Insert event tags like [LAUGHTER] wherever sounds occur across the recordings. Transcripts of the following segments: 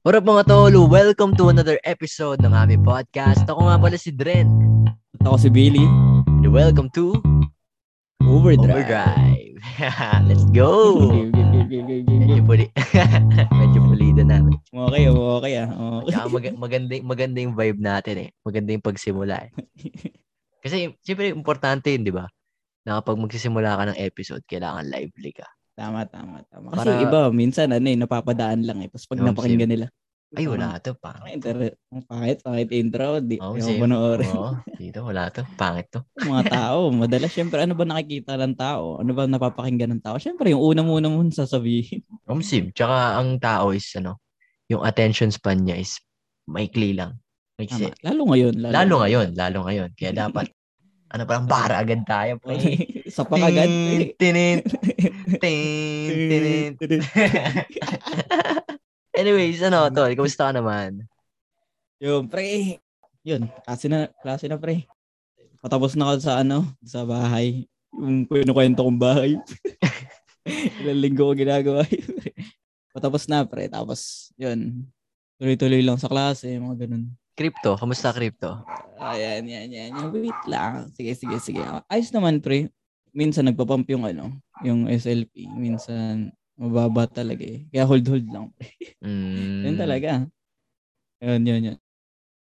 What up mga tolo? Welcome to another episode ng aming podcast. Ako nga pala si Dren. At ako si Billy. And welcome to Overdrive. Overdrive. [LAUGHS] Let's go! Medyo puli. [LAUGHS] Medyo pulido na. Okay, okay ah. Okay. Mag- maganda, maganda yung vibe natin eh. Maganda yung pagsimula eh. [LAUGHS] Kasi siyempre importante yun, di ba? Na kapag magsisimula ka ng episode, kailangan lively ka. Tama, tama, tama. Kasi Para- iba, minsan ano eh, napapadaan lang eh. Tapos pag Oo, napakinggan nila. Ay, wala to. Pangit. Ang inter- ang pangit, pangit intro. Di, oh, same. panoorin. Oo, dito wala to. Pangit to. [LAUGHS] mga tao, madalas syempre ano ba nakikita ng tao? Ano ba napapakinggan ng tao? Syempre yung una muna mong sasabihin. [LAUGHS] Umsim. Tsaka ang tao is ano, yung attention span niya is maikli lang. Maiksi. Tama. Lalo ngayon. Lalo, Lalo ngayon, lalo ngayon. Kaya dapat, [LAUGHS] ano parang bara agad tayo. Pre. Sa pagagad. Tin, tinin, [LAUGHS] tin, tinin. [LAUGHS] Anyways, ano, tol, kamusta ka naman? Yun, pre. Yun, klase na, klase na, pre. Patapos na ako sa ano, sa bahay. Yung kinukwento kong bahay. [LAUGHS] Ilang linggo ko ginagawa yun. pre. Patapos na, pre. Tapos, yun. Tuloy-tuloy lang sa klase, mga ganun. Crypto, kamusta crypto? Ayan, yan, yan, yan. Wait lang. Sige, sige, sige. Ayos naman, pre. Minsan nagpapump yung ano, yung SLP. Minsan, mababa talaga eh. Kaya hold-hold lang, pre. [LAUGHS] Mm, Yun talaga. Yun, yun, yun.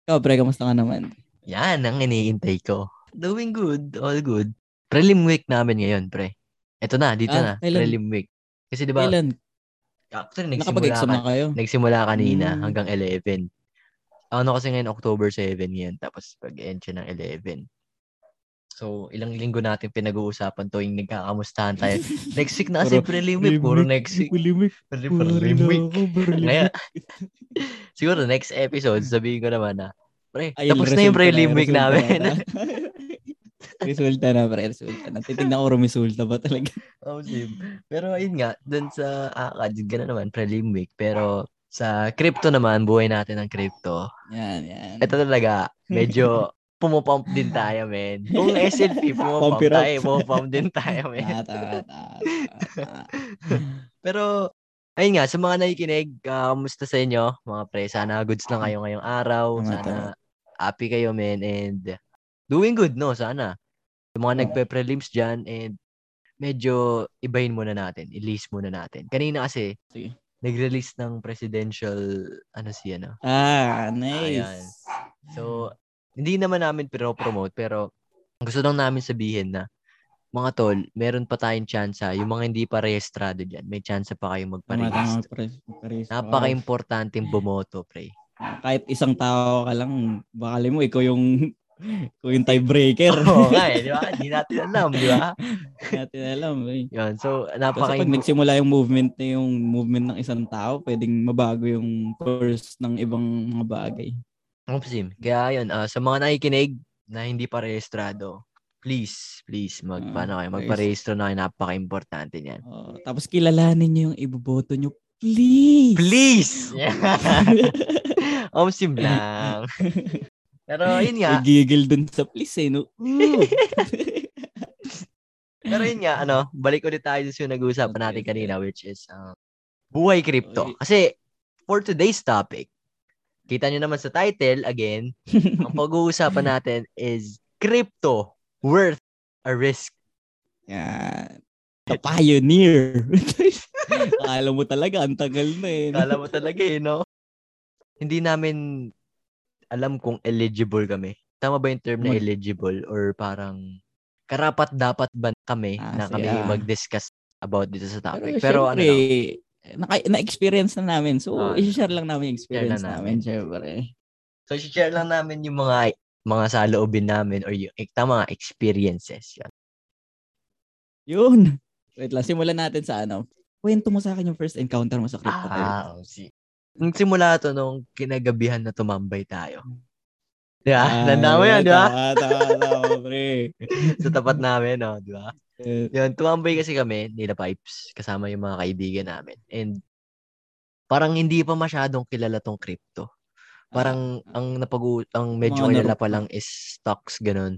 Ikaw, pre, kamusta ka naman? Yan ang iniintay ko. Doing good, all good. Prelim week namin ngayon, pre. Ito na, dito Ah, na. kailan? Prelim week. Kasi di ba, Kailan? actually, nagsimula, ka, na kayo? nagsimula kanina Mm. hanggang 11. Ano kasi ngayon, October 7 yan. Tapos pag-end siya ng 11. So, ilang linggo natin pinag-uusapan tuwing nagkakamustahan tayo. [LAUGHS] next week na kasi prelim week. Puro next week. Prelim Prelim, prelim week. Ngayon, siguro next episode, sabihin ko naman na, pre, tapos na yung prelim week namin. [LAUGHS] [LAUGHS] resulta na, pre. Resulta na. Titignan ko resulta ba talaga. Oh, sim. Pero ayun nga, dun sa ACAD, gano'n naman, prelim week. Pero sa crypto naman, buhay natin ng crypto. Yan, yan. Ito talaga, medyo pumupump din tayo, men. [LAUGHS] Kung SLP, pumupump tayo, pumupump din tayo, men. Ah. [LAUGHS] Pero, ayun nga, sa mga nakikinig, kamusta sa inyo, mga pre? Sana goods lang kayo ngayong araw. Sana happy kayo, men. And doing good, no? Sana. Yung mga nagpe-prelims dyan and medyo ibahin muna natin. I-list muna natin. Kanina kasi, Sige. nag-release ng presidential, ano siya, no? Ah, nice. Ayan. So, hindi naman namin pinopromote, pero gusto lang namin sabihin na, mga tol, meron pa tayong chance yung mga hindi pa rehistrado dyan, may chance pa kayong magparehistro. Napaka-importanting bumoto, pre. Kahit isang tao ka lang, bakali mo, ikaw yung [LAUGHS] ikaw yung tiebreaker. Oo nga eh, di ba? Hindi natin alam, di ba? Hindi natin alam. Eh. Yun, so, Kasi napaka pag nagsimula yung movement na yung movement ng isang tao, pwedeng mabago yung course ng ibang mga bagay. Sim. Kaya yun, ah, sa mga nakikinig na hindi pa rehistrado, please, please, mag, Ah, paano kayo, magparehistro na kayo, napaka-importante niyan. Oh, tapos kilalanin niyo yung iboboto niyo. Please! Please! [LAUGHS] [LAUGHS] Omsim lang. [LAUGHS] Pero yun nga, Gigil dun sa please eh, no? Ooh. pero yun nga, ano, balik ulit tayo sa nag-uusapan natin Okay, kanina, which is um, buhay crypto. Kasi, for today's topic, kita nyo naman sa title, again, [LAUGHS] ang pag-uusapan natin is crypto worth a risk. Yan. The pioneer. [LAUGHS] Akala mo talaga, ang tagal na eh. Kala mo talaga eh, no? Hindi namin alam kung eligible kami. Tama ba yung term na eligible? Or parang karapat dapat ba kami Ah, na kami sige, ah. mag-discuss about dito sa topic? Pero, Pero, ano syempre, lang, naka- na-experience na namin. So, Ah, i-share lang namin yung experience lang namin, namin. syempre. so share lang namin yung mga mga saloobin namin or yung tama nga, experiences. Yan. Yun. Wait lang, simulan natin sa ano. Kwento mo sa akin yung first encounter mo sa crypto. Ah, oh, si. Nung simula to nung kinagabihan na tumambay tayo. Di ba? Ah, Tanda mo yan, di ba? Tama, tama, tama, pre. sa tapat namin, no? Di ba? Eh, Yun, tumambay kasi kami, nila Pipes, kasama yung mga kaibigan namin. And parang hindi pa masyadong kilala tong crypto. Parang ang napag ang medyo Mga kilala pa lang is stocks ganun.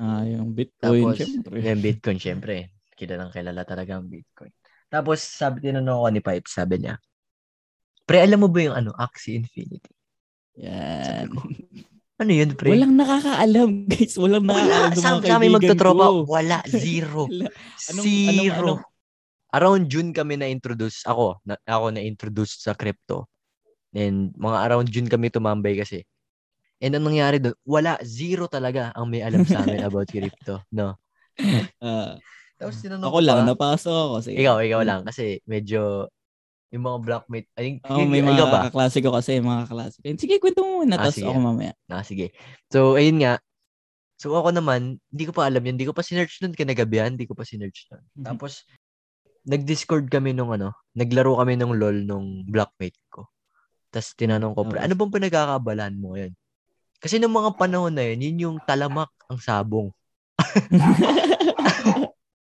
Ah, yung Bitcoin, Tapos, syempre. yung Bitcoin, syempre. Kilalang kilala talaga ang Bitcoin. Tapos, sabi, tinanong ko ni Pipes, sabi niya, Pre, alam mo ba yung ano, Axie Infinity? Yan. Ano yun, pre? Walang nakakaalam, [LAUGHS] guys. Walang nakakaalam Wala. ng Sa, mga sa amin magtotropa, ko. wala. [LAUGHS] Zero. Wala. Anong- Zero. anong- anong- Around June kami na-introduce. Ako, na, ako na-introduce sa crypto. And mga around June kami tumambay kasi. And ang nangyari doon, wala. Zero talaga ang may alam sa amin [LAUGHS] about crypto. No? Ah, Tapos tinanong ako ko lang, pa- napasok ako. Sige. Ikaw, ikaw lang. Kasi medyo, yung mga blockmate, I think, Oo, may ikaw ba? mga kaklase ko kasi, mga kaklase ko. Sige, kwento mo muna, Ah, tapos ako mamaya. Ah, sige. So, ayun nga. So, ako naman, hindi ko pa alam yun. Hindi ko pa sinerch nun kinagabihan. Hindi ko pa sinerch nun. Mhm. Tapos, nag-discord kami nung ano, naglaro kami nung LOL nung blockmate ko. Tapos, tinanong ko, Okay. ano bang pinagkakabalan mo ngayon? Kasi nung mga panahon na yun, yun yung talamak ang sabong. [LAUGHS]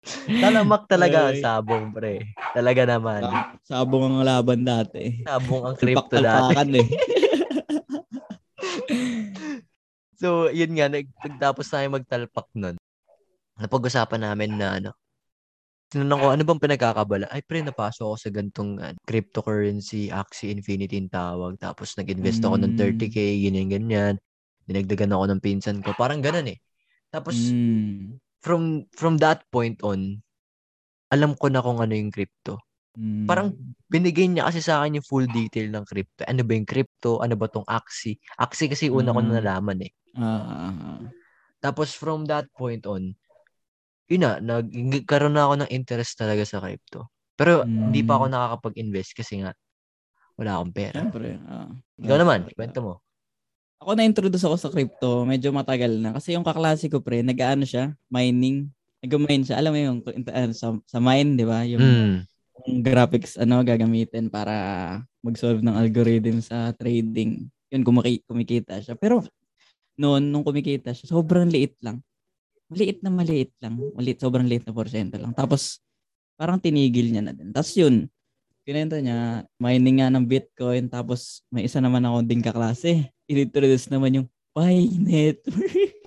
[LAUGHS] Talamak talaga ang sabong, pre. Talaga naman. Sabong ang laban dati. Sabong ang crypto dati. Eh. [LAUGHS] So, yun nga, nag, nagtapos tayo magtalpak nun. Napag-usapan namin na ano, tinanong ko, ano bang pinagkakabala? Ay, pre, napasok ako sa gantong uh, cryptocurrency, Axie Infinity yung tawag. Tapos, nag-invest ako ng Mm. 30k, ganyan, ganyan. Dinagdagan ako ng pinsan ko. Parang ganun eh. Tapos, Mm. From from that point on, alam ko na kung ano yung crypto. Mm. Parang binigay niya kasi sa akin yung full detail ng crypto. Ano ba yung crypto? Ano ba tong Axie? Axie kasi una ko na Mm. nalaman eh. Ah. Tapos from that point on, yun na, nagkaroon na ako ng interest talaga sa crypto. Pero hindi pa ako Mm. nakakapag-invest kasi nga wala akong pera. Siyempre. ah. Ikaw naman, kwento mo. Ako na-introduce ako sa crypto, medyo matagal na. Kasi yung kaklase ko, pre, nag-ano siya, mining. Nag-mine siya. Alam mo yung uh, sa, sa mine, di ba? Yung, Mm. yung graphics, ano, gagamitin para mag-solve ng algorithm sa trading. Yun, kumaki- kumikita siya. Pero, noon, nung kumikita siya, sobrang liit lang. Maliit na maliit lang. Maliit, sobrang liit na porsyento lang. Tapos, parang tinigil niya na din. Tapos yun, kinento niya, mining nga ng Bitcoin. Tapos, may isa naman ako ding kaklase. Inintroduce naman yung Pi Network.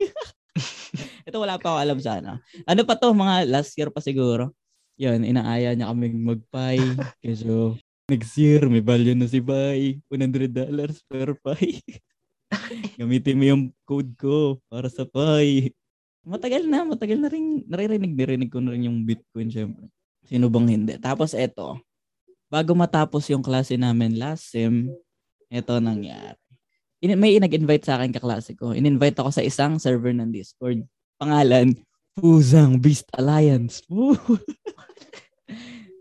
[LAUGHS] Ito wala pa ako alam sana. Ano pa to, mga last year pa siguro. Yun, inaaya niya kaming mag-Pi. Kasi next year, may value na si Pi. $100 per Pi. [LAUGHS] Gamitin mo yung code ko para sa Pi. Matagal na, matagal na rin, naririnig, narinig ko na rin yung Bitcoin syempre. Sino bang hindi? Tapos eto, bago matapos yung klase namin last sem, eto nangyari. In, may nag-invite sa akin kaklase ko. In-invite ako sa isang server ng Discord. Pangalan, Fuzang Beast Alliance. [LAUGHS]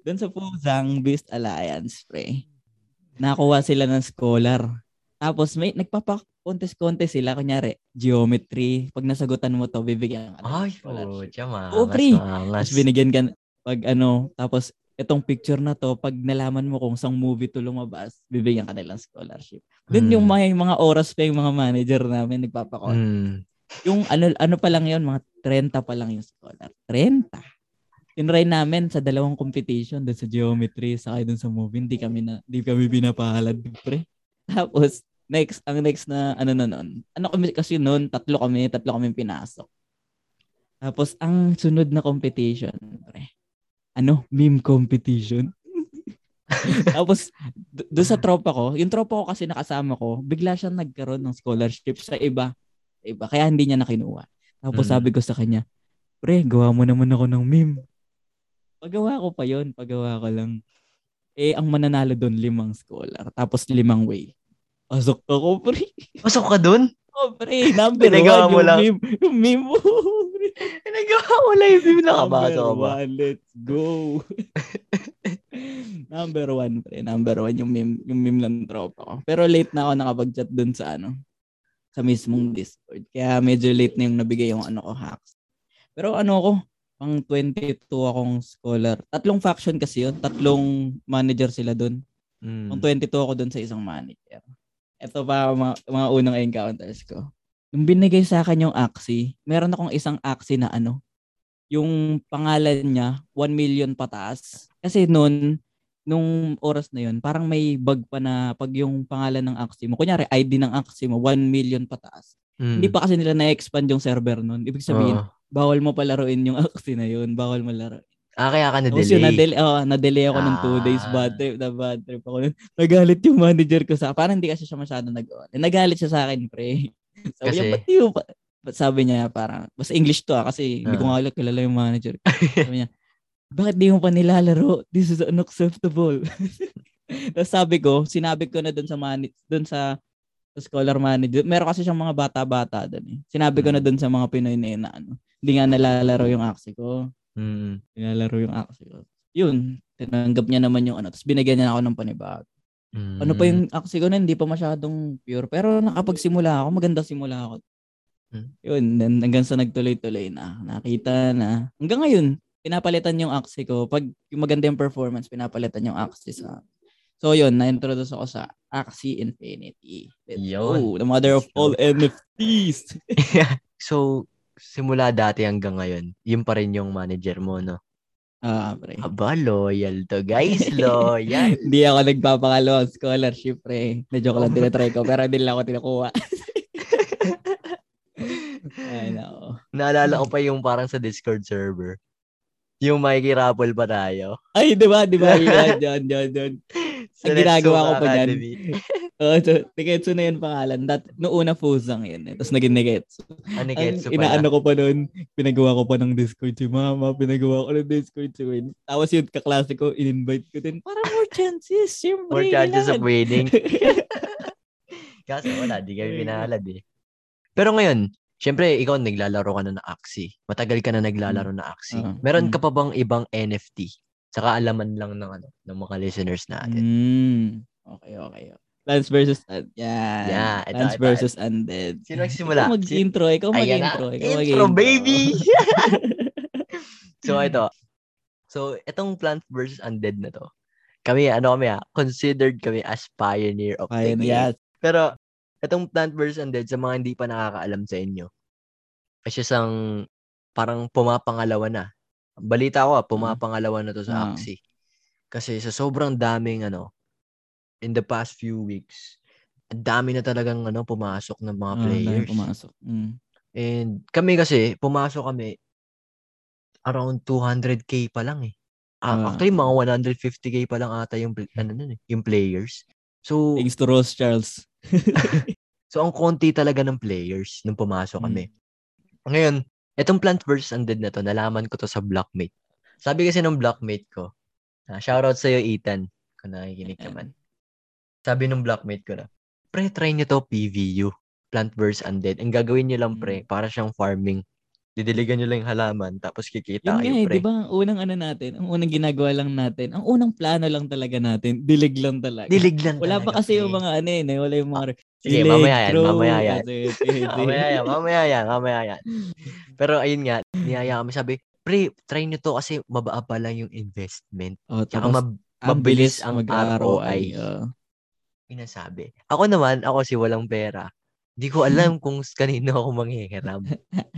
Doon sa Fuzang Beast Alliance, pre. Nakuha sila ng scholar. Tapos may nagpapa-contest-contest sila. Kunyari, geometry. Pag nasagutan mo to, bibigyan ka Ay, po, tiyama. Oo, pre. Tapos binigyan ka, pag ano, tapos itong picture na to, pag nalaman mo kung saan movie to lumabas, bibigyan ka nilang scholarship. Doon yung Hmm. mga, mga oras pa yung mga manager namin nagpapakon. Mm. Yung ano, ano pa lang yun, mga 30 pa lang yung scholar. 30. Tinry namin sa dalawang competition doon sa geometry sa doon sa movie. Hindi kami na, hindi kami pinapahalad, pre. Tapos, next, ang next na, ano na nun, ano kami, kasi noon, tatlo kami, tatlo kami pinasok. Tapos, ang sunod na competition, pre, ano, meme competition. [LAUGHS] Tapos, do- doon sa tropa ko, yung tropa ko kasi nakasama ko, bigla siyang nagkaroon ng scholarship sa iba. Sa iba. Kaya hindi niya nakinuha. Tapos Mm. sabi ko sa kanya, pre, gawa mo naman ako ng meme. Pagawa ko pa yon pagawa ko lang. Eh, ang mananalo doon, limang scholar. Tapos limang way. Pasok ako, pre. Pasok ka dun? Oh, pre, number Pinagawa one, mo yung lang. meme. Yung meme mo. [LAUGHS] Nagawa mo lang yung nakabasa ka Number ba? one, let's go. [LAUGHS] number one, pre. Number one yung meme, yung meme ng tropa ko. Pero late na ako nakapag-chat dun sa ano, sa mismong Discord. Kaya medyo late na yung nabigay yung ano ko, hacks. Pero ano ko, pang 22 akong scholar. Tatlong faction kasi yun. Tatlong manager sila dun. Mm. Pang 22 ako dun sa isang manager. Ito pa mga, mga unang encounters ko. Nung binigay sa akin yung Axie, meron akong isang Axie na ano, yung pangalan niya, 1 million pataas. Kasi noon, nung oras na yun, parang may bug pa na pag yung pangalan ng Axie mo, kunyari ID ng Axie mo, 1 million pataas. Mm. Hindi pa kasi nila na-expand yung server noon. Ibig sabihin, Oo. bawal mo palaruin yung Axie na yun. Bawal mo laruin. Ah, kaya ka Tapos yun, na-delay. na-delay, oh, na-delay ako ng two days. Ah. Bad trip, na bad trip ako. nun. Nagalit yung manager ko sa Parang hindi kasi siya masyado nag eh, Nagalit siya sa akin, pre. Sabi Kasi? niya, ba't? Ba't sabi niya parang, basta English to ah, kasi hindi ko Ah. nga kilala yung manager. [LAUGHS] sabi niya, bakit di mo pa nilalaro? This is unacceptable. [LAUGHS] Tapos sabi ko, sinabi ko na doon sa mani- doon sa sa scholar manager. Meron kasi siyang mga bata-bata doon eh. Sinabi ko na Mm. doon sa mga Pinoy na yun na ano, hindi nga nalalaro yung aksi ko Mm. nilalaro yung aksi ko. Yun, tinanggap niya naman yung ano. Tapos binigyan niya ako ng panibago. Mm. Ano pa yung aksi ko na hindi pa masyadong pure. Pero nakapagsimula ako, maganda simula ako. Hmm. Yun, then hanggang sa nagtuloy-tuloy na. Nakita na. Hanggang ngayon, pinapalitan yung aksi ko. Pag yung maganda yung performance, pinapalitan yung aksi sa So yun, na-introduce ako sa Axie Infinity. Let's go. The mother of all NFTs. [LAUGHS] So, simula dati hanggang ngayon, yun pa rin yung manager mo, no? Ah, pre. Aba, loyal to, guys. Loyal. [LAUGHS] Hindi ako nagpapakalawang scholarship, pre. Na-joke lang tinatry ko, pero hindi lang ako tinukuha. [LAUGHS] Ay, nako. Naalala ko pa yung parang sa Discord server. Yung makikirapple pa tayo. Ay, di ba? Di ba? [LAUGHS] Yan, yan, yan, yan. Sa Ang ginagawa ko pa dyan. Oh, so, Niketsu na yun pangalan. Dat, noong una Fuzang yun. Eh. Tapos naging Niketsu. Ah, ni Ang inaano ko pa noon, pinagawa ko pa ng Discord si Mama, pinagawa ko ng Discord si Win. Tapos yun, kaklase ko, in-invite ko din. Para more chances, syempre. More chances of winning. [LAUGHS] Kaso wala, di kami pinalad eh. Pero ngayon, syempre, ikaw naglalaro ka na ng Axie. Matagal ka na naglalaro ng Axie. Ah, Meron mm. ka pa bang ibang NFT? Saka alaman lang ng, ano, ng mga listeners natin. Mm. Okay, okay. Plants versus Un- Yan. Yeah, ito, Plants ito, versus Undead. Sino nagsimula? Ikaw mag-intro. Ikaw mag-intro. Ikaw Intro, mag-intro. baby! [LAUGHS] so, ito. So, itong Plant vs. Undead na to, kami, ano kami ah, considered kami as pioneer of the Ayun, game. yes. Pero, itong Plant vs. Undead, sa mga hindi pa nakakaalam sa inyo, ay siya sang parang pumapangalawa na. Balita ko ah, pumapangalawa na to sa Ah. Axie. Kasi sa sobrang daming ano, in the past few weeks, ang dami na talagang ano, pumasok ng mga Ah, players. pumasok. Mm. And kami kasi, pumasok kami around 200k pa lang eh. Ah. actually, mga 150k pa lang ata yung, ano, nun eh, yung players. So, Thanks to Ross Charles. [LAUGHS] so ang konti talaga ng players nung pumasok Mm. kami. Ngayon, etong Plant vs. Undead na to, nalaman ko to sa blockmate. Sabi kasi ng blockmate ko, ah, shoutout sa'yo, Ethan, kung nakikinig ka man. Sabi ng blockmate ko na, pre, try nyo to PVU, Plant vs. Undead. Ang gagawin nyo lang, pre, Mm. para siyang farming. Didiligan nyo lang yung halaman, tapos kikita Yun nga kayo, eh, pre. di ba? Ang unang ano natin, ang unang ginagawa lang natin, ang unang plano lang talaga natin, dilig lang talaga. Dilig lang Wala pa talaga, kasi pre. yung mga ano eh, wala yung mga Sige, mamaya yan, mamaya yan. kasi [LAUGHS] mamaya yan, mamaya yan, mamaya yan. Pero ayun nga, niyaya kami, sabi, pre, try nyo to kasi mababa lang yung investment. Oh, Tsaka tapos, mab- ang mabilis bilis ang mag-ROI. ROI. oh. Pinasabi. Ako naman, ako si walang pera. Hindi ko alam kung kanino ako manghihiram.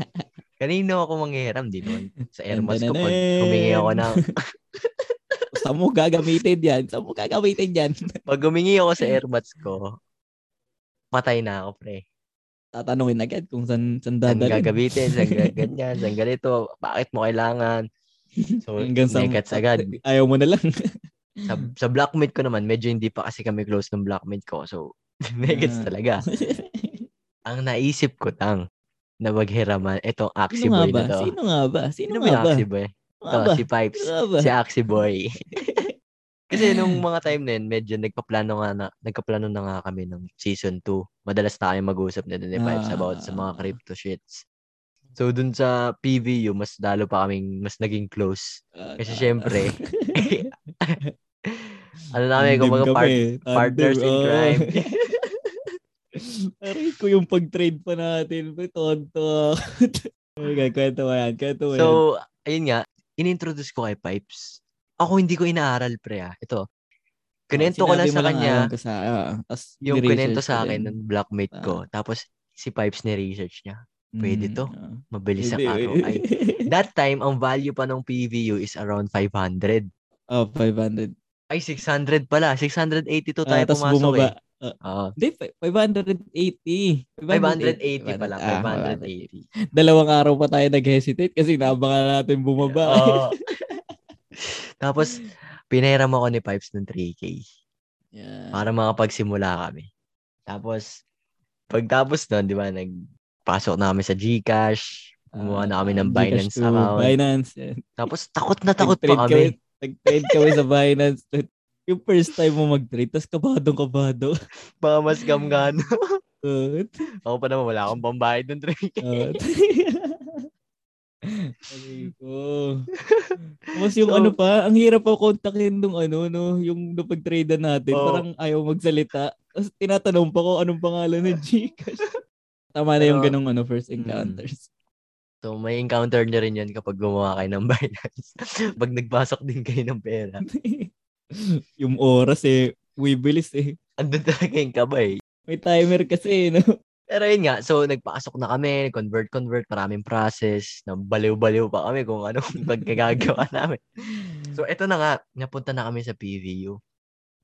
[LAUGHS] kanino ako manghihiram? Di naman sa Airmas ko pag humingi ako ng, [LAUGHS] Saan mo gagamitin yan? Saan mo gagamitin yan? [LAUGHS] pag humingi ako sa Airmats ko, patay na ako, pre. Tatanungin agad kung saan, saan Saan dadalhin. gagamitin? Saan ga- ganyan? Saan ganito? Bakit mo kailangan? So, Hanggang sa agad. Ayaw mo na lang. Sa, sa blockmate ko naman, medyo hindi pa kasi kami close ng blockmate ko. So, [LAUGHS] negats Ah. talaga. [LAUGHS] Ang naisip ko tang na maghiraman itong Axie Sino Boy ba? na to. Sino nga ba? Sino, Sino ba nga ba? Axie Boy? Ba? si Pipes. Si Axie Boy. [LAUGHS] Kasi nung mga time na yun, medyo nagpaplano nga na, nagkaplano na nga kami ng season 2. Madalas na kayo mag-usap na din ni Pipes Ah. about sa mga crypto shits. So, dun sa PVU, mas lalo pa kaming, mas naging close. Ah, Kasi syempre, [LAUGHS] ano ah. namin, kung mga part, partners in oh. crime. [LAUGHS] Aray ko yung pag-trade pa natin. Tonto. [LAUGHS] okay, kwento mo yan. Kwento mo yan. So, ayun nga, inintroduce ko kay Pipes. Ako hindi ko inaaral, pre, ah. Ito. Kunento ko Ah, Sinabi lang sa kanya, ko sa, ah, tas yung kunento ko sa akin ng blockmate ko. Ah. Tapos, si Pipes ni-research niya. pwede Mm, to. ah. Mabilis ang Hindi, ROI. That time, ang value pa ng PVU is around 500. Oh, 500. Ay, 600 pala. 682 tayo Ah, tas pumasok bumaba. eh. Oo. Hindi, fi- 580. 580 pala. Ah, 580. 580. Dalawang araw pa tayo nag-hesitate kasi naabangan natin bumaba. Oo. [LAUGHS] Tapos, pinahiram ako ni Pipes ng 3K Yeah. para makapagsimula kami. Tapos, pagtapos nun, di ba, nagpasok na kami sa Gcash, gumawa na kami ng Ah, Binance Gcash account. Binance. yan. Tapos, takot na takot pa kami. Nag-trade kami sa Binance. Yung first time mo mag-trade, tapos kabadong kabado. Baka mas gamgan. Uh, ako pa naman, wala akong pambayad ng 3K. uh, ko. Tapos yung So- ano pa, ang hirap pa kontakin nung ano, no, yung nung pag-trade natin, Oo. parang ayaw magsalita. Tapos tinatanong pa ko anong pangalan ng Gcash. Tama na yung ganong ano, first Mm. encounters. So, may encounter nyo rin yan kapag gumawa kayo ng [LAUGHS] Binance. Pag nagpasok din kayo ng pera. [LAUGHS] yung oras eh, wibilis eh. Andun talaga yung kabay. May timer kasi, no? Pero yun nga, so nagpasok na kami, convert-convert, maraming process, na baliw-baliw pa kami kung anong [LAUGHS] pagkagagawa namin. So eto na nga, napunta na kami sa PVU.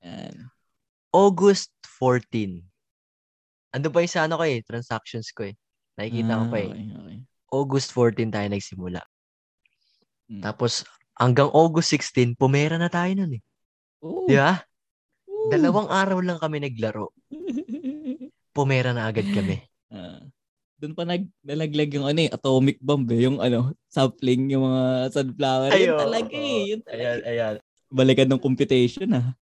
Yan. August 14. Ando pa yung sa ano ko eh, transactions ko eh. Nakikita ko Ah, pa eh. Okay, okay. August 14 tayo nagsimula. Mm. Tapos hanggang August 16, pumera na tayo nun eh. Oo. Di ba? Dalawang araw lang kami naglaro. [LAUGHS] Pumera na agad kami. Ah. doon pa nag nalaglag yung ano eh, atomic bomb eh, yung ano, sapling, yung mga sunflower. yun Ayo, talaga eh, yun talaga. Ayan, ayan. Balikan ng computation ah.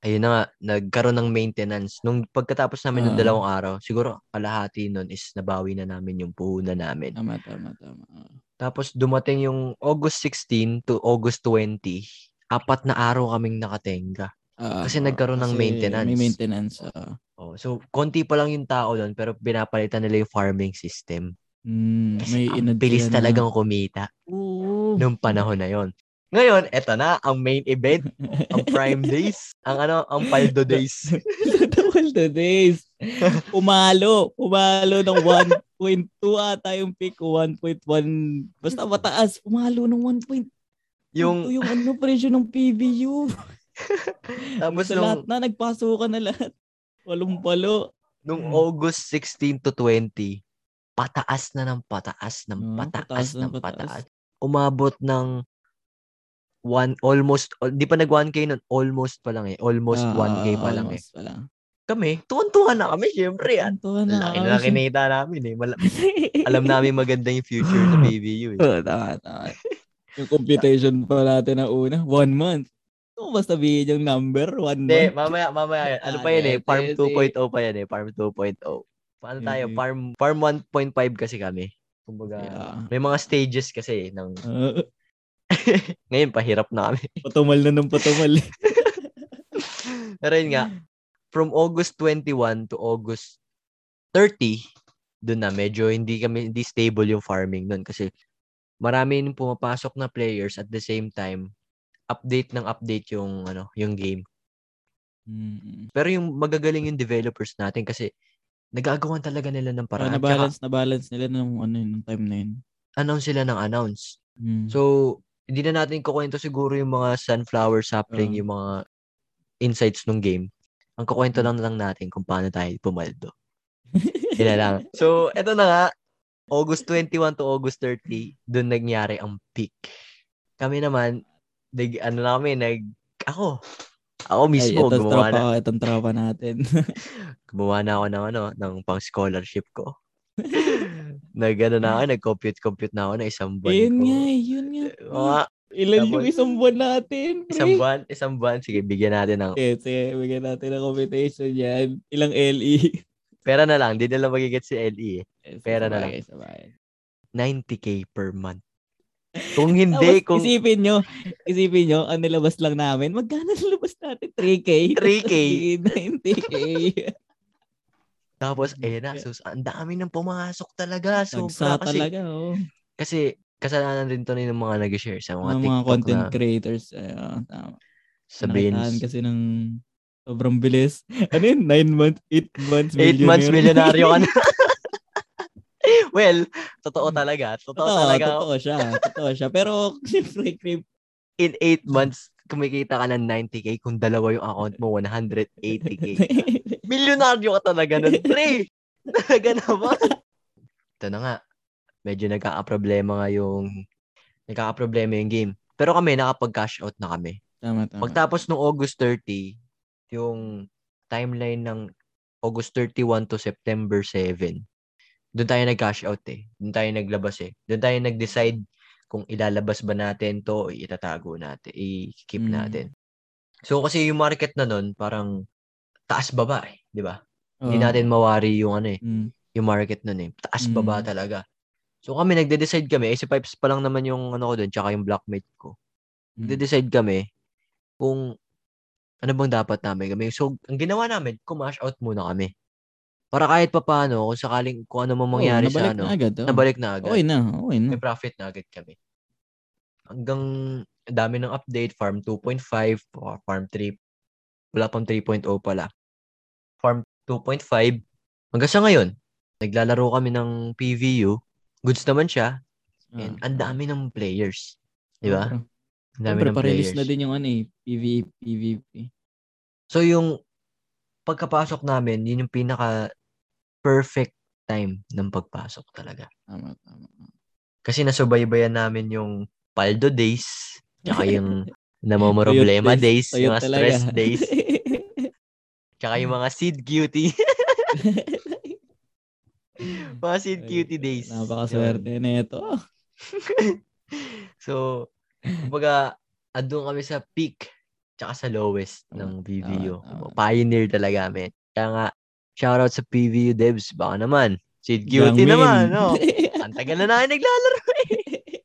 Ayun na nga, nagkaroon ng maintenance. Nung pagkatapos namin ng Ah. dalawang araw, siguro kalahati nun is nabawi na namin yung puhunan namin. Tama, tama, tama. Ah. Tapos dumating yung August 16 to August 20, apat na araw kaming nakatenga. Ah, Kasi ah, nagkaroon ng kasi maintenance. May maintenance. ah. Oh, so, konti pa lang yung tao doon, pero pinapalitan nila yung farming system. Mm, Kasi may ang bilis na- talagang kumita Oo. nung panahon na yon. Ngayon, eto na, ang main event, ang prime [LAUGHS] days, ang ano, ang paldo days. The days. Pumalo. Pumalo ng 1.2 ata yung pick. 1.1. Basta mataas. Pumalo ng 1.2 Yung, yung ano presyo ng PVU. [LAUGHS] tapos nung, lahat na, nagpasukan na lahat. Walong palo. nung August 16 to 20, pataas na ng pataas ng pataas, pataas ng ng pataas. pataas. Umabot ng one, almost, di pa nag 1K nun, almost pa lang eh. Almost Ah, 1K pa lang eh. pa lang. Kami, tuwan-tuwa na kami, syempre. Yan. Tuntuhan Laki na na kami. lang kinita namin eh. Mal- [LAUGHS] alam namin maganda yung future sa [LAUGHS] PVU eh. Oo, tama, tama. Yung computation pa natin na una, one month. Kung ba sabihin yung number, one Hindi, month? mamaya, mamaya. yan. Ano Ah, pa yan eh? Farm sige. 2.0 pa yan eh. Farm 2.0. Paano tayo? Mhm. Farm farm 1.5 kasi kami. Kumbaga, Yeah. may mga stages kasi eh, ng Ah, [LAUGHS] ngayon pahirap na kami. patumal na ng patumal. [LAUGHS] Pero yun nga, from August 21 to August 30, doon na medyo hindi kami hindi stable yung farming doon kasi marami nang pumapasok na players at the same time update ng update yung ano, yung game. Mm. Pero yung magagaling yung developers natin kasi nagagawan talaga nila ng Para paraan. na balance na balance nila nung ano nung time na yun. Announce sila ng announce. Mm. So, hindi na natin kukwento siguro yung mga sunflower sapling, Oo. yung mga insights ng game. Ang kukwento Mm. lang lang natin kung paano tayo pumaldo. [LAUGHS] Na lang. So, eto na nga. August 21 to August 30, doon nangyari ang peak. Kami naman, nag, ano na kami, nag, ako, ako mismo, Ay, itong gumawa tropa, na, itong tropa natin. [LAUGHS] gumawa na ako ng ano, ng pang scholarship ko. [LAUGHS] nag, ano na ako, nag-compute-compute na ako ng isang buwan yun ko. nga, eh, yun nga. Mga Ilan yung Tapos- isang buwan natin, pre? isang buwan, isang buwan, sige, bigyan natin ng, Okay, sige, bigyan natin ng computation yan. Ilang LE? [LAUGHS] pera na lang, di nila magigit si LE eh. Pera na lang. Sabagay, sabagay. 90k per month. Kung hindi, Tapos, kung isipin nyo, isipin nyo, ang nilabas lang namin, magkano nilabas natin? 3K? 3K. 90K. Tapos, ayun na, so, ang dami nang pumasok talaga. So, Nagsa kasi, talaga, oh. kasi, kasalanan din to ng mga nag-share sa mga Mga, mga TikTok content na creators. Ay, ah, tama. sabihin, kasi ng sobrang bilis. [LAUGHS] Ano yun? 9 months, 8 months, 8 months milyonaryo ka na. well, Hmm. totoo talaga. Totoo Totoo, talaga. totoo siya. Totoo siya. Pero, [LAUGHS] siyempre. In 8 months, kumikita ka ng 90k. Kung dalawa yung account mo, 180k. [LAUGHS] Milyonaryo ka talaga nun, [LAUGHS] pre. Talaga naman. Ito na nga. Medyo nagkakaproblema nga yung nagkakaproblema yung game. Pero kami, nakapag-cash out na kami. Tama, tama. Pagtapos ng August 30, yung timeline ng August 31 to September 7, doon tayo nag-cash out eh. Doon tayo naglabas eh. Doon tayo nag-decide kung ilalabas ba natin to o itatago natin, i-keep Mm. natin. So kasi yung market na nun, parang taas baba eh, di ba? Hindi Oo. natin mawari yung ano eh, Mm. yung market nun eh. Taas baba Mm. talaga. So kami nagde-decide kami, AC Pipes pa lang naman yung ano ko doon, tsaka yung blockmate ko. Mm. Nagde-decide kami kung ano bang dapat namin gawin. So, ang ginawa namin, kumash out muna kami. Para kahit pa paano, kung sakaling kung ano mang mangyari sa nabalik ano, na agad. oo. nabalik na agad. Okay na, okay na. May profit na agad kami. Hanggang ang dami ng update, farm 2.5, or farm 3, wala pang 3.0 pala. Farm 2.5, hanggang sa ngayon, naglalaro kami ng PVU. Goods naman siya, and Ah, ang dami ng players. Di ba? Ang dami Siyempre, ng players. na din yung ano eh, PvE, PvP. So yung pagkapasok namin, yun yung pinaka perfect time ng pagpasok talaga. Tama, tama. Kasi nasubaybayan namin yung paldo days, tsaka yung [LAUGHS] namomroblema days, yung mga talaga. stress days, [LAUGHS] tsaka yung mga seed cutie, [LAUGHS] mga seed cutie days. Napakaswerte na ito. So, kumbaga, andun kami sa peak tsaka sa lowest ng tama. Pioneer talaga kami. Kaya nga, shoutout sa PVU devs. Baka naman. Cutie Yang naman. No? [LAUGHS] Ang tagal na namin naglalaro eh.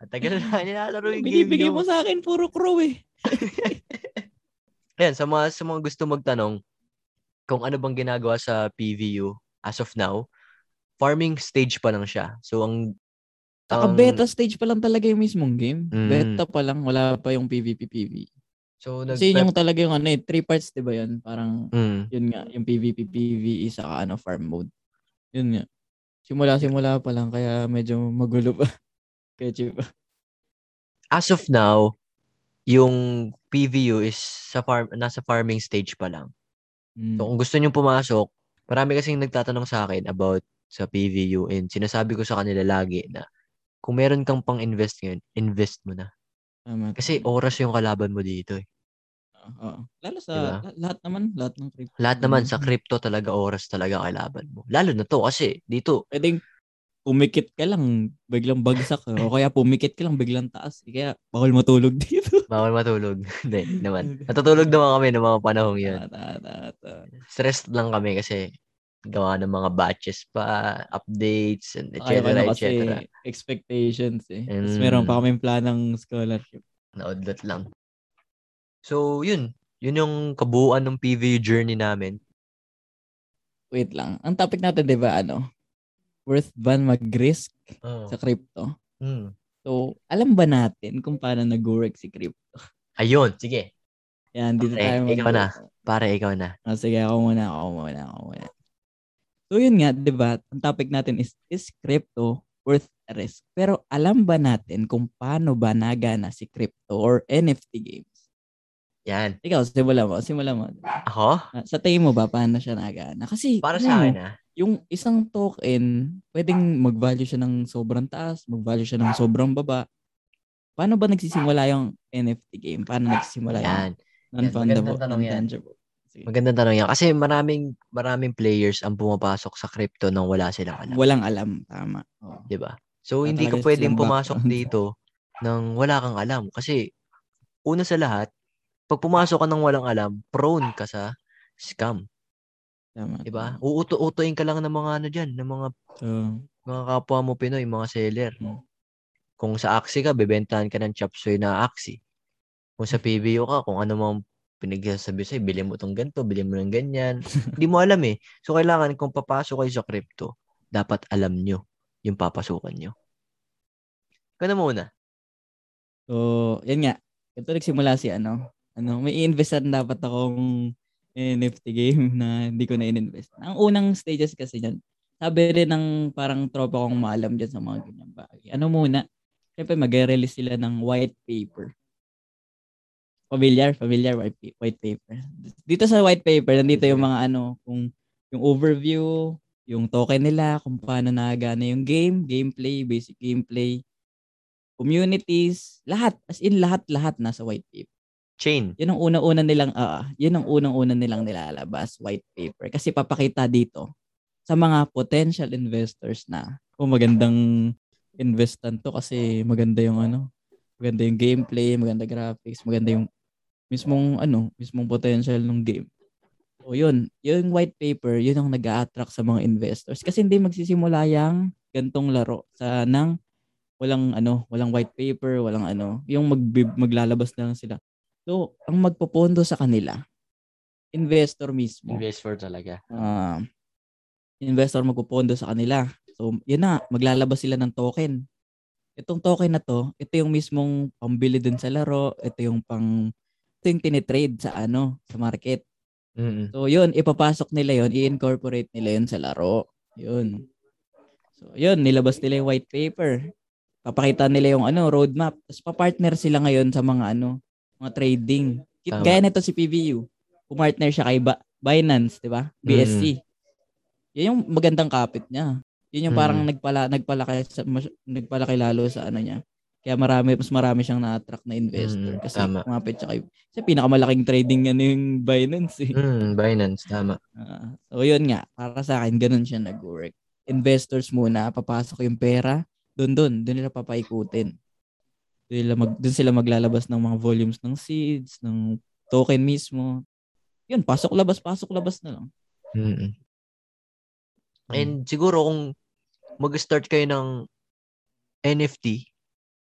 Ang tagal na namin naglalaro yung game Binibigay nyo. mo sa akin puro crow eh. [LAUGHS] Ayan, sa mga, sa mga gusto magtanong kung ano bang ginagawa sa PVU as of now, farming stage pa lang siya. So, ang Saka beta stage pa lang talaga yung mismong game. Mm. Beta pa lang, wala pa yung PvP, So, Kasi nag yun yung talaga yung ano eh, three parts, di ba yun? Parang, Mm. yun nga, yung PvP, PvE, saka ano, farm mode. Yun nga. Simula-simula pa lang, kaya medyo magulo pa. [LAUGHS] Kaya cheap. as of now, yung PVU is sa farm nasa farming stage pa lang. Mm. So kung gusto niyo pumasok, marami kasing nagtatanong sa akin about sa PVU and sinasabi ko sa kanila lagi na kung meron kang pang invest ngayon, invest mo na. Tama, Kasi oras yung kalaban mo dito eh. Oo. Lalo sa, Diba? la- lahat naman, lahat ng crypto. Lahat naman sa crypto talaga oras talaga kalaban mo. Lalo na to kasi dito, Pwedeng pumikit ka lang, biglang bagsak. o kaya pumikit ka lang, biglang taas. Eh, Kaya bawal matulog dito. [LAUGHS] bawal matulog. [LAUGHS] Hindi naman. Natutulog naman kami ng mga panahong yun. Stressed lang kami kasi gawa ng mga batches pa, updates, and et Kaya cetera, ano et kasi cetera. expectations eh. Tapos Mm. meron pa kaming planang scholarship. Naudlot lang. So, yun. Yun yung kabuuan ng PVU journey namin. Wait lang. Ang topic natin, di ba, ano? Worth ba mag-risk Oh. sa crypto? Mm. So, alam ba natin kung paano nag-work si crypto? Ayun, sige. Yan, dito Okay, tayo ikaw na. Pare, ikaw na. Ah, sige, ako muna, ako muna, ako muna. So, yun nga, di ba? Ang topic natin is, is crypto worth a risk? Pero alam ba natin kung paano ba nagana si crypto or NFT games? Yan. Ikaw, simula mo, simula mo. Ako? Ah, Sa tingin mo ba, paano siya nagana? Kasi, Para ano, sa akin, ah. yung isang token, pwedeng mag-value siya ng sobrang taas, mag-value siya ng sobrang baba. Paano ba nagsisimula yung NFT game? Paano nagsisimula yung Yan. non-fundable, tanong yan. non-tangible? Sige. Magandang tanong yan. Kasi maraming, maraming players ang pumapasok sa crypto nang wala silang alam. Walang alam, tama. Di ba? So, Wala hindi ka pwedeng pumasok background. dito nang wala kang alam. Kasi, una sa lahat, pag pumasok ka nang walang alam, prone ka sa scam. Tama. Di ba? tama. Uuto-utoin ka lang ng mga ano dyan, ng mga So, mga kapwa mo Pinoy, mga seller. Hmm. Kung sa Axie ka, bebentahan ka ng chop suey na Axie. Kung sa PBO ka, kung ano mang pinagsasabi sa'yo, bili mo tong ganito, bili mo ng ganyan. [LAUGHS] Hindi mo alam eh. So, kailangan kung papasok kayo sa crypto, dapat alam nyo yung papasukan nyo. Kano muna? so, yan nga. Ito nagsimula si ano. Ano, may i-investan dapat akong NFT game na hindi ko na in-invest. Ang unang stages kasi yan, sabi rin ng parang tropa kong maalam dyan sa mga ganyang bagay. Ano muna? Siyempre, mag-release sila ng white paper. Familiar? Familiar white, white paper. Dito sa white paper, nandito yung mga ano, kung yung overview, yung token nila, kung paano nagana yung game, gameplay, basic gameplay, communities, lahat. As in, lahat-lahat nasa white paper. Chain. Yun ang unang-una nilang, ah, yun ang unang-una nilang nilalabas, white paper. Kasi papakita dito sa mga potential investors na kung magandang investan to kasi maganda yung ano, maganda yung gameplay, maganda graphics, maganda yung mismong ano, mismong potential ng game. O yun, yung white paper, yun ang nag-a-attract sa mga investors kasi hindi magsisimula yung gantong laro sa nang walang ano, walang white paper, walang ano, yung mag maglalabas na lang sila. So, ang magpopondo sa kanila, investor mismo. Investor talaga. Uh, investor magpopondo sa kanila. So, yun na, maglalabas sila ng token. Itong token na to, ito yung mismong pambili dun sa laro, ito yung pang ito yung tinitrade sa ano, sa market. Mm-hmm. So, yun, ipapasok nila yun, i-incorporate nila yun sa laro. Yun. So, yun, nilabas nila yung white paper. Papakita nila yung ano, roadmap. Tapos pa-partner sila ngayon sa mga ano, mga trading. Tama. Gaya nito si PVU. Pumartner siya kay ba- Binance, 'di ba? BSC. Mm. Yan yung magandang kapit niya. Yun yung parang mm. nagpala nagpalaki sa mas, nagpalaki lalo sa ano niya. Kaya marami mas marami siyang na-attract na investor mm, kasi tama. kumapit siya kay sa pinakamalaking trading ano yung Binance eh. Mm, Binance tama. Uh, so yun nga, para sa akin ganun siya nag-work. Investors muna, papasok yung pera, doon doon, doon nila papaikutin. Doon sila, mag, doon sila maglalabas ng mga volumes ng seeds, ng token mismo. Yun, pasok labas, pasok labas na lang. Mm-hmm. And siguro kung mag-start kayo ng NFT,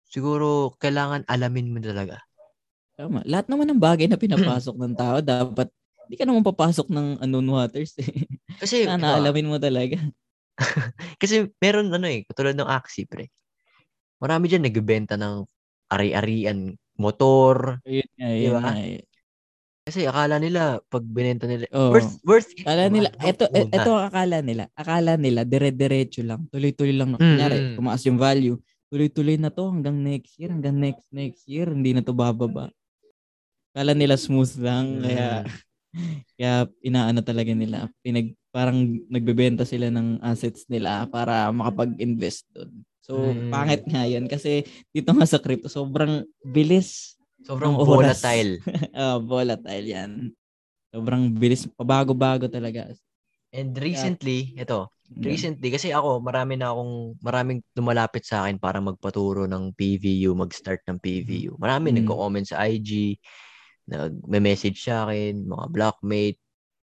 siguro kailangan alamin mo talaga. Tama. Lahat naman ng bagay na pinapasok ng tao, dapat hindi ka naman papasok ng unknown waters eh. Kasi, Sana alamin mo talaga. [LAUGHS] Kasi meron ano eh, katulad ng Axie, pre. Marami dyan nagbebenta ng ari-arian motor. Ayun nga, yun diba? nga. Eh. Kasi akala nila pag binenta nila oh. worth worth akala nila ito ito ang akala nila. Akala nila dire-diretso lang, tuloy-tuloy lang mm. kunyari, tumaas yung value. Tuloy-tuloy na to hanggang next year, hanggang next next year, hindi na to bababa. Akala nila smooth lang kaya [LAUGHS] kaya inaano talaga nila. Pinag parang nagbebenta sila ng assets nila para makapag-invest doon. So, mm. pangit nga yan kasi dito nga sa crypto, sobrang bilis. Sobrang volatile. [LAUGHS] oh, volatile yan. Sobrang bilis, pabago-bago talaga. And recently, yeah. ito, recently, kasi ako, marami na akong, maraming lumalapit sa akin para magpaturo ng PVU, mag-start ng PVU. Marami mm. nagko-comment sa IG, nag-message sa akin, mga blockmate,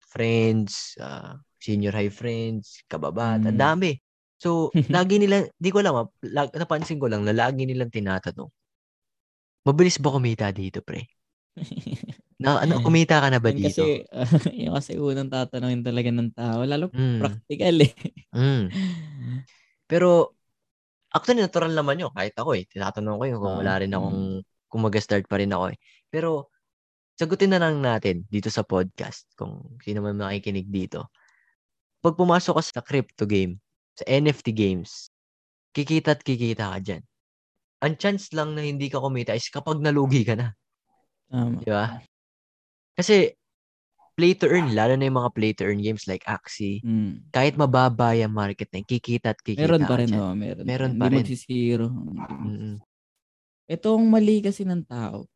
friends, uh, senior high friends, kababata, mm. dami. So, [LAUGHS] lagi nila, di ko alam, lag, napansin ko lang na lagi nilang tinatanong, mabilis ba kumita dito, pre? [LAUGHS] na, ano, kumita ka na ba dito? [LAUGHS] Kasi, uh, yung kasi unang tatanungin talaga ng tao, lalo mm. practical eh. mm. [LAUGHS] Pero, actually, natural naman yun. Kahit ako eh, tinatanong ko yun kung wala rin akong, mm. kung mag-start pa rin ako eh. Pero, sagutin na lang natin dito sa podcast kung sino man makikinig dito. Pag pumasok ka sa crypto game, sa NFT games, kikita at kikita ka dyan. Ang chance lang na hindi ka kumita is kapag nalugi ka na. Um, Di ba? Kasi, play to earn, lalo na yung mga play to earn games like Axie, mm. kahit mababa yung market na kikita at kikita Meron pa rin, oh, meron. Meron pa rin. Hindi magsisiro. Mm-hmm. Itong mali kasi ng tao,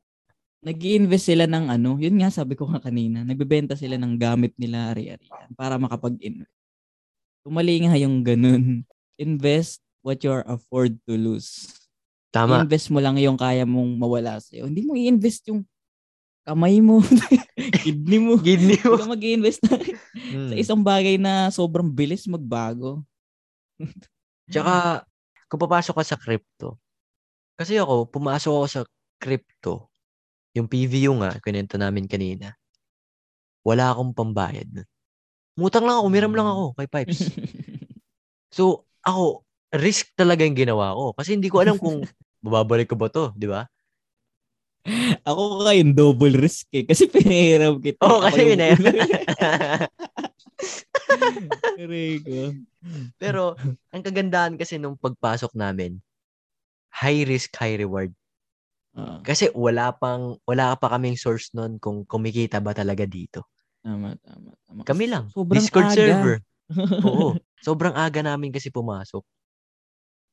nag invest sila ng ano, yun nga sabi ko nga kanina, nagbebenta sila ng gamit nila ari-arian para makapag-invest. Tumali nga yung ganun. Invest what you are afford to lose. Tama. invest mo lang yung kaya mong mawala sa'yo. Hindi mo i-invest yung kamay mo, [LAUGHS] kidney mo. kidney mo. Hindi mag-i-invest na hmm. sa isang bagay na sobrang bilis magbago. Tsaka, kung papasok ka sa crypto, kasi ako, pumasok ako sa crypto, yung PVU nga, kinento namin kanina, wala akong pambayad nun. Mutang lang ako, umiram lang ako kay Pipes. [LAUGHS] so, ako, risk talaga yung ginawa ko. Kasi hindi ko alam kung [LAUGHS] babalik ko ba to, di ba? Ako kayo double risk eh. Kasi pinahiram kita. Oo, oh, kasi pinahiram. [LAUGHS] Pero, ang kagandahan kasi nung pagpasok namin, high risk, high reward. Uh, kasi wala pang wala pa kaming source noon kung kumikita ba talaga dito. Tama, tama, tama. Kami lang. Sobrang Discord aga. server. [LAUGHS] Oo. Sobrang aga namin kasi pumasok.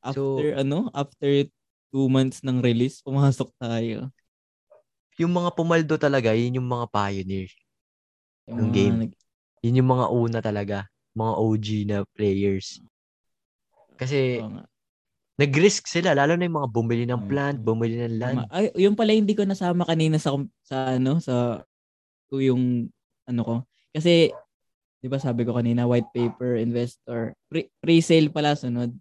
After so, ano? After two months ng release, pumasok tayo. Yung mga pumaldo talaga, yun yung mga pioneer. Yung mga game. nag- Yun yung mga una talaga. Mga OG na players. Kasi nga. nag-risk sila, lalo na yung mga bumili ng Mm, plant, bumili ng land. Ay, yung pala hindi ko nasama kanina sa sa ano sa yung ano ko. Kasi 'di ba sabi ko kanina white paper investor. Pre- pre-sale pala sunod.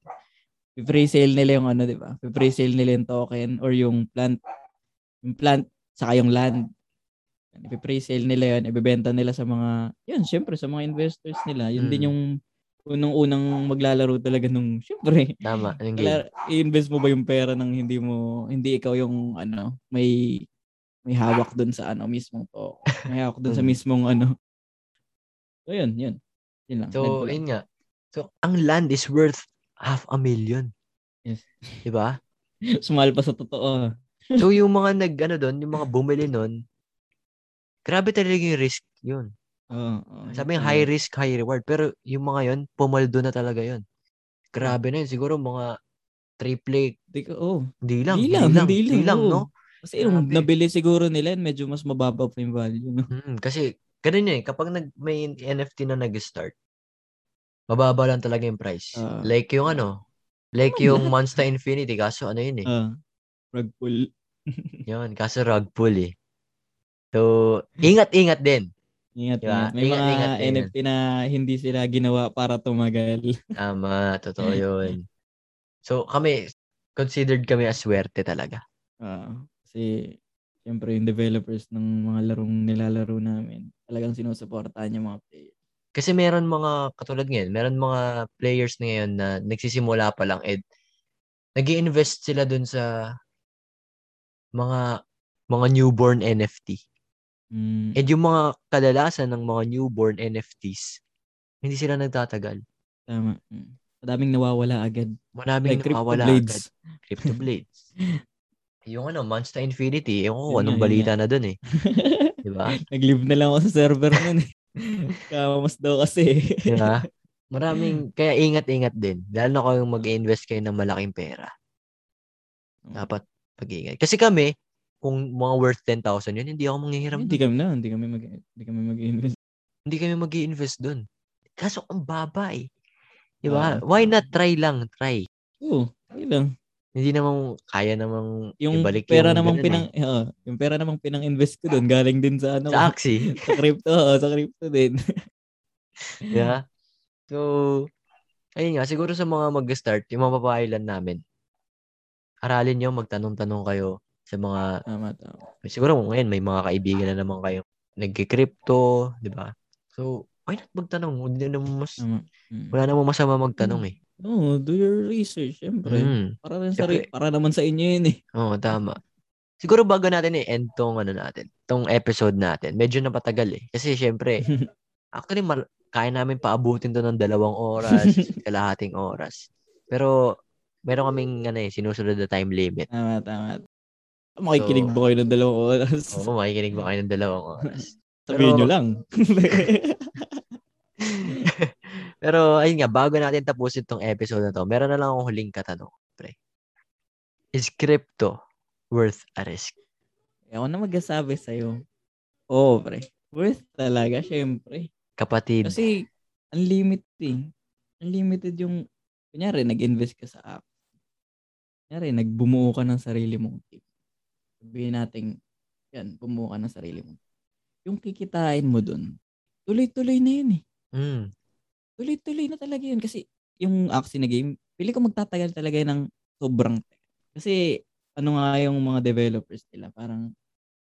Pre-sale nila yung ano, 'di ba? Pre-sale nila yung token or yung plant yung plant saka yung land. Ipe-pre-sale nila yun, ibebenta nila sa mga, yun, syempre sa mga investors nila. Yun Mm. din yung unang-unang maglalaro talaga nung, syempre, Tama, yung game. i-invest mo ba yung pera ng hindi mo, hindi ikaw yung ano, may may hawak doon sa ano mismong to. May hawak doon sa Mm. mismong ano. So yun, yun. Yun lang. So, yun nga. So, ang land is worth half a million. Yes. Di ba? [LAUGHS] Sumahal pa sa totoo. So, yung mga nag, ano doon, yung mga bumili nun, grabe talaga yung risk yun. Oo. oo. Sabi yung Yun. high risk, high reward. Pero yung mga yun, pumaldo na talaga yun. Grabe na yun. Siguro mga triple, Di oh. hindi lang. Hindi lang, hindi lang, lang, no? Kasi yung Grabe. nabili siguro nila, medyo mas mababa pa yung value. No? Mm, kasi, ganun yun eh. Kapag nag, may NFT na nag-start, mababa lang talaga yung price. Ah. like yung ano, like yung Monster Infinity, kaso ano yun eh. Ah, rug pull. [LAUGHS] Yun, kaso rug pull eh. So, ingat-ingat din. Ingat, Diba? ingat. May Ingat, mga ingat NFT na hindi sila ginawa para tumagal. [LAUGHS] Tama, totoo yun. So, kami, considered kami as swerte talaga. Ah, kasi siyempre yung developers ng mga larong nilalaro namin, talagang sinusuportahan yung mga player. Kasi meron mga, katulad ngayon, meron mga players na ngayon na nagsisimula pa lang and nag invest sila dun sa mga mga newborn NFT. Mm, And yung mga kadalasan ng mga newborn NFTs, hindi sila nagtatagal. tama. Mm. Madaming nawawala agad. Maraming Like nawawala Blades. agad. Crypto Blades. [LAUGHS] yung ano, Monster Infinity, ewan ko Yun anong nga, yun balita na dun eh. [LAUGHS] Di ba? Nag-live na lang ako sa server nun eh. [LAUGHS] Kamas daw kasi. Di ba? Maraming, kaya ingat-ingat din. Lalo na kung mag-invest kayo ng malaking pera. Dapat pag-ingat. Kasi kami, kung mga worth 10,000 yun, hindi ako manghihiram hindi kami na, hindi kami mag hindi kami mag-invest. Hindi kami mag invest doon. Kaso ang baba eh. Di ba? Oo. Why not try lang? Try. Oo, okay lang. Hindi namang kaya namang Yung ibalik pera yung namang pinang oo, yung pera namang pinang-invest ko doon galing din sa ano, eh. Sa Axie. [LAUGHS] sa crypto, oo, sa crypto din. Di ba? So, ayun nga, siguro sa mga mag-start, yung mga papailan namin, aralin nyo, magtanong-tanong kayo sa mga, Tama, tama. siguro ngayon may mga kaibigan na naman kayo nagki-crypto, di ba? So, why not magtanong? Hindi naman mas, Tama. Mm. wala namang masama magtanong eh. Oo, do your research, syempre. Mm. Para rin sa Syempre. para naman sa inyo yun eh. Oo, tama. Siguro bago natin i-end tong ano natin, tong episode natin, medyo napatagal eh. Kasi syempre, [LAUGHS] actually, mal- kaya namin paabutin to ng dalawang oras, [LAUGHS] kalahating oras. Pero, meron kaming ano eh, sinusunod na time limit. Tama, tama. Makikinig So, ba kayo ng dalawang oras? Oo, makikinig ba kayo ng dalawang oras? [LAUGHS] Sabihin pero- nyo lang. [LAUGHS] Pero, ayun nga, bago natin tapusin tong episode na to, meron na lang akong huling katanong, pre. Is crypto worth a risk? Ako na magsasabi sa'yo. Oo, pre. Worth talaga, syempre. Kapatid, Kasi, unlimited eh. Unlimited yung, kunyari, nag-invest ka sa app. Kunyari, nagbumuo ka ng sarili mong team. Sabihin natin, yan, bumuo ka ng sarili mong Yung kikitain mo dun, tuloy-tuloy na yun eh. mm, Tuloy-tuloy na talaga yun. Kasi, yung Axie na game, pili ko magtatagal talaga ng sobrang Kasi, ano nga yung mga developers nila, parang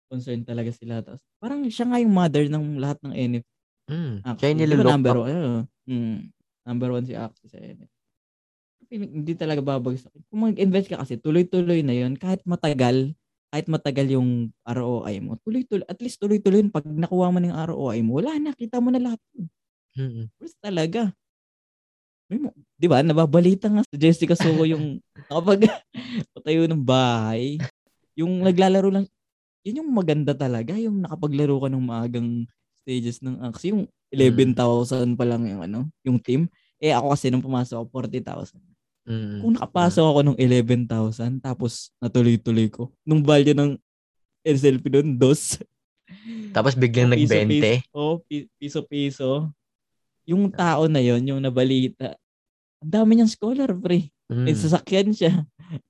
concerned talaga sila. Tapos, parang siya nga yung mother ng lahat ng NFT. mm. Kaya Di ba nilolook number up. one? Oo. Mm, number one si Axie sa NFT. Feeling- Hindi talaga babagsak. Kung mag-invest ka kasi, tuloy-tuloy na yun. Kahit matagal, kahit matagal yung ROI mo, tuloy-tuloy, at least tuloy-tuloy yun. Pag nakuha mo ng ROI mo, wala na, kita mo na lahat. Mm, First talaga. Di ba? Nababalita nga sa Jessica Soho yung [LAUGHS] kapag patayo ng bahay, yung naglalaro lang, yun yung maganda talaga, yung nakapaglaro ka ng maagang stages ng Axie, yung 11,000 pa lang yung ano, yung team. Eh ako kasi nung pumasok ako, 40,000. Mm. Kung nakapasok ako nung 11,000 tapos natuloy-tuloy ko. Nung value ng SLP doon, dos. Tapos biglang So, piso, nag-20. Oh, pi- piso-piso. Yung tao na yon yung nabalita, ang dami niyang scholar, pre. Mm. May sasakyan siya.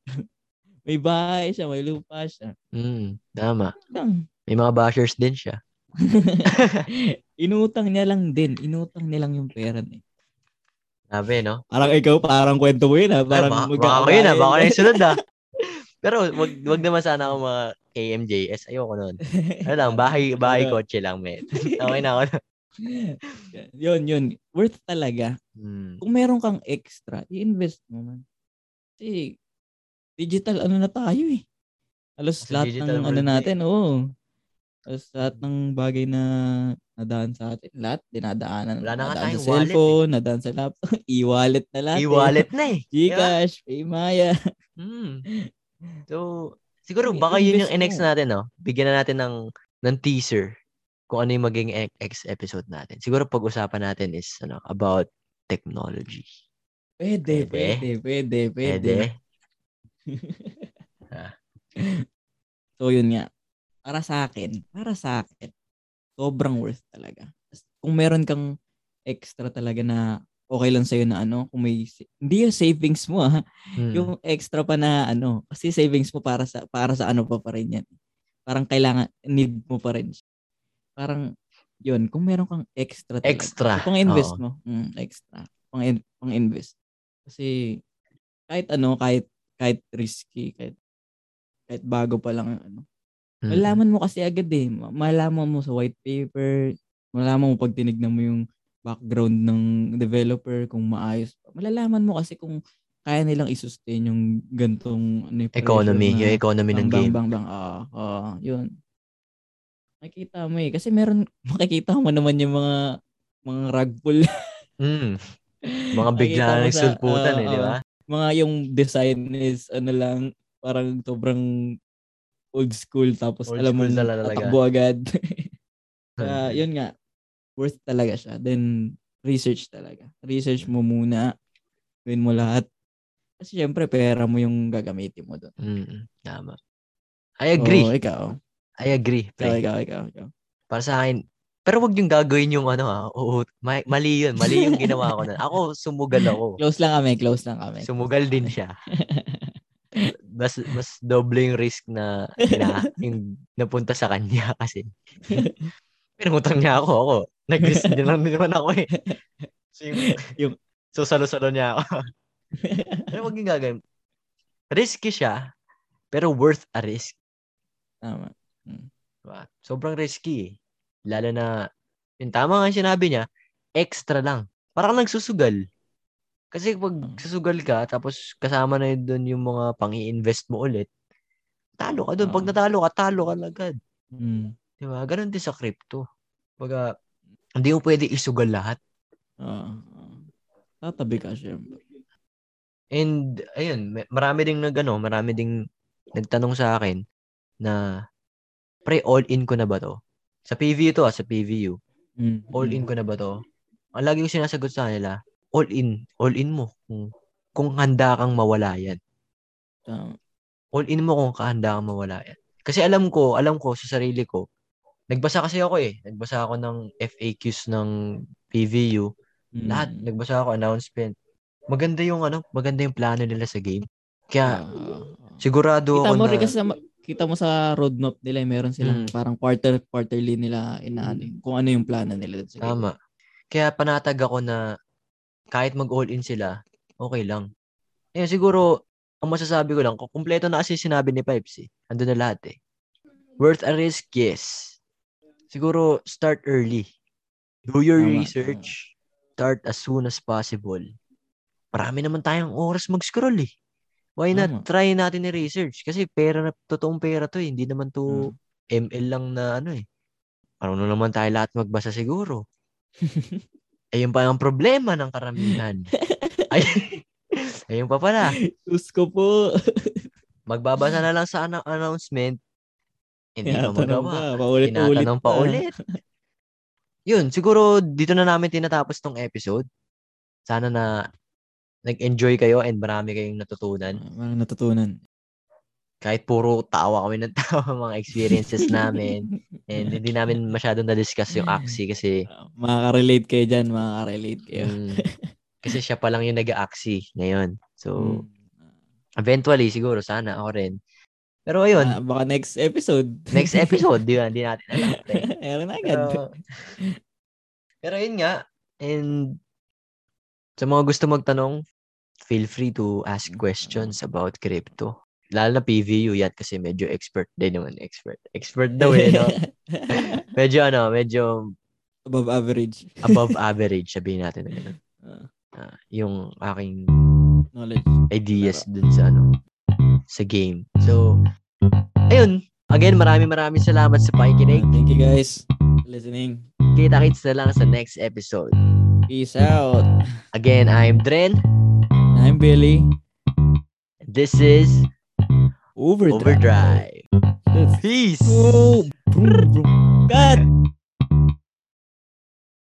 [LAUGHS] may bahay siya, may lupa siya. Mm. Tama. Lang. May mga bashers din siya. [LAUGHS] Inutang niya lang din. Inutang niya lang yung pera niya. Sabi, no? Parang ikaw, parang kwento mo yun ha. Parang Ay, baka, baka yun, ah. Baka na yung sunod, ah. [LAUGHS] Pero wag, wag naman sana ako mga KMJS. Ayoko nun. [LAUGHS] Ano lang, bahay, bahay kotse lang, men. [LAUGHS] Okay na ako. yun, yun. Worth talaga. Hmm. Kung meron kang extra, i-invest mo man. Kasi, digital ano na tayo eh. Halos Sa lahat ng ano na natin, oo. Halos lahat ng bagay na nadaan sa atin. Lahat, dinadaanan. Wala na nga tayong sa cellphone, nadaan sa laptop. [LAUGHS] e-wallet na lahat. eh. E-wallet na eh. Gcash, Paymaya. [LAUGHS] Hmm. So, siguro baka yun yung next natin, no? Bigyan na natin ng, ng teaser kung ano yung maging e- next episode natin. Siguro pag-usapan natin is ano about technology. Pwede, Pwede. pwede, pwede, pwede. Pwede? [LAUGHS] So, yun nga. Para sa akin, para sa akin, sobrang worth talaga. Kung meron kang extra talaga na okay lang sa'yo na ano, kung may, hindi yung savings mo ah, Hmm. yung extra pa na ano, kasi savings mo para sa, para sa ano pa pa rin yan. Parang kailangan, need mo pa rin. Parang, yun, kung meron kang extra talaga. Extra. Pang invest Oo. mo. Mm, extra. Pang, pang invest. Kasi, kahit ano, kahit, kahit risky, kahit, kahit bago pa lang, ano, Hmm. Malalaman mo kasi agad eh. Ma- Malalaman mo sa white paper. Malalaman mo pag tinignan mo yung background ng developer kung maayos. pa. Malalaman mo kasi kung kaya nilang i-sustain yung gantong ano, yung Economy. pressure Yung na economy ng bang, bang, game. bang, bang. Ah, ah, yun. Makikita mo eh. Kasi meron, [LAUGHS] makikita mo naman yung mga mga rug pull. Hmm. [LAUGHS] Mga bigla Nakikita mo ng sa- sulputan eh, di oo. ba? mga yung design is ano lang, parang sobrang old school tapos Old alam mo talaga. tatakbo agad. [LAUGHS] Hmm. yun nga, worth talaga siya. Then, research talaga. Research mo muna. Gawin mo lahat. Kasi syempre, pera mo yung gagamitin mo doon. Mm, tama. I agree. Oo, ikaw. I agree. Ikaw, Pre. ikaw, ikaw, ikaw. Para sa akin, pero wag yung gagawin yung ano ha. Oo, ma- mali yun. Mali yung [LAUGHS] ginawa ko na. Ako, sumugal ako. Close lang kami, close lang kami. Sumugal din siya. [LAUGHS] Mas mas doble yung risk na, [LAUGHS] na yung napunta sa kanya [LAUGHS] kasi. Pinangutang niya ako. Ako, nag-risk din lang naman ako eh. So, yung, Yung- so salo-salo niya ako. [LAUGHS] Pero wag yung gagawin. Risky siya, pero worth a risk. Tama. Diba? Sobrang risky eh. Lalo na, yung tama nga sinabi niya, extra lang. Parang nagsusugal. Kasi pag Hmm. susugal ka, tapos kasama na yun doon yung mga pang invest mo ulit, talo ka doon. Pag natalo ka, talo ka agad. Mm. Di ba? Ganon din sa crypto. Baga, hindi mo pwede isugal lahat. Oo. Tatabi ka, syempre. And, ayun, marami ding nag, ano, marami ding nagtanong sa akin na, pre, all-in ko na ba to? Sa PVU to ah, sa PVU. Mm. all-in ko na ba to? Ang lagi ko sinasagot sa kanila, all-in. All-in mo. Kung, kung handa kang mawala yan. Tama. All-in mo kung kahanda kang mawala yan. Kasi alam ko, alam ko sa sarili ko, nagbasa kasi ako eh. Nagbasa ako ng FAQs ng PVU. Mm. Lahat. Nagbasa ako, announcement. Maganda yung ano, maganda yung plano nila sa game. Kaya, Oo. sigurado Kita ako mo na... rin kasi sa, kita mo sa roadmap nila, eh, meron silang Mm. parang quarter quarterly nila inaano eh, kung ano yung plano nila. Sa game. Tama. Kaya panatag ako na kahit mag-all-in sila, okay lang. Eh, siguro, ang masasabi ko lang, kung kumpleto na kasi sinabi ni Pipes eh. Ando na lahat eh. Worth a risk, yes. Siguro, start early. Do your Tama, research. Start as soon as possible. Marami naman tayong oras mag-scroll eh. Why not Tama. try natin i-research? Kasi pera na, totoong pera to eh. Hindi naman to Hmm. ML lang na ano eh. Marunong naman tayo lahat magbasa siguro. [LAUGHS] Ayun pa ang problema ng karamihan. [LAUGHS] Ay, ayun pa pala. Diyos ko po. [LAUGHS] Magbabasa na lang sa ana- announcement. Hindi pa Tinatanong magawa. pa, paulit-ulit Tinatanong pa ulit. Yun, siguro dito na namin tinatapos tong episode. Sana na nag-enjoy kayo and marami kayong natutunan. Mga natutunan. Kahit puro tawa kami ng [LAUGHS] tawa mga experiences namin. And hindi namin [LAUGHS] masyadong na-discuss yung Axie kasi Uh, makaka-relate kayo dyan, makaka-relate kayo. mm, [LAUGHS] kasi siya pa lang yung nag-Axie ngayon. So, Mm. eventually, siguro, sana ako rin. Pero ayun, Ah, baka next episode. next episode, di ba? Hindi natin alam. Meron na agad. Pero, pero yun nga, and sa mga gusto magtanong, feel free to ask questions about crypto. Lalo na PVU yan kasi medyo expert din naman. Expert. Expert daw eh, no? [LAUGHS] medyo ano, medyo Above average above [LAUGHS] average, sabihin natin. Ah. Ah, yung aking knowledge. ideas dun sa ano, sa game. So, ayun. Again, maraming maraming salamat sa pakikinig. Thank you guys for listening. Kita-kits na lang sa next episode. Peace out. Again, I'm Dren. I'm Billy. This is Overdrive. Overdrive. Peace! Oh, vroom, vroom. Cut!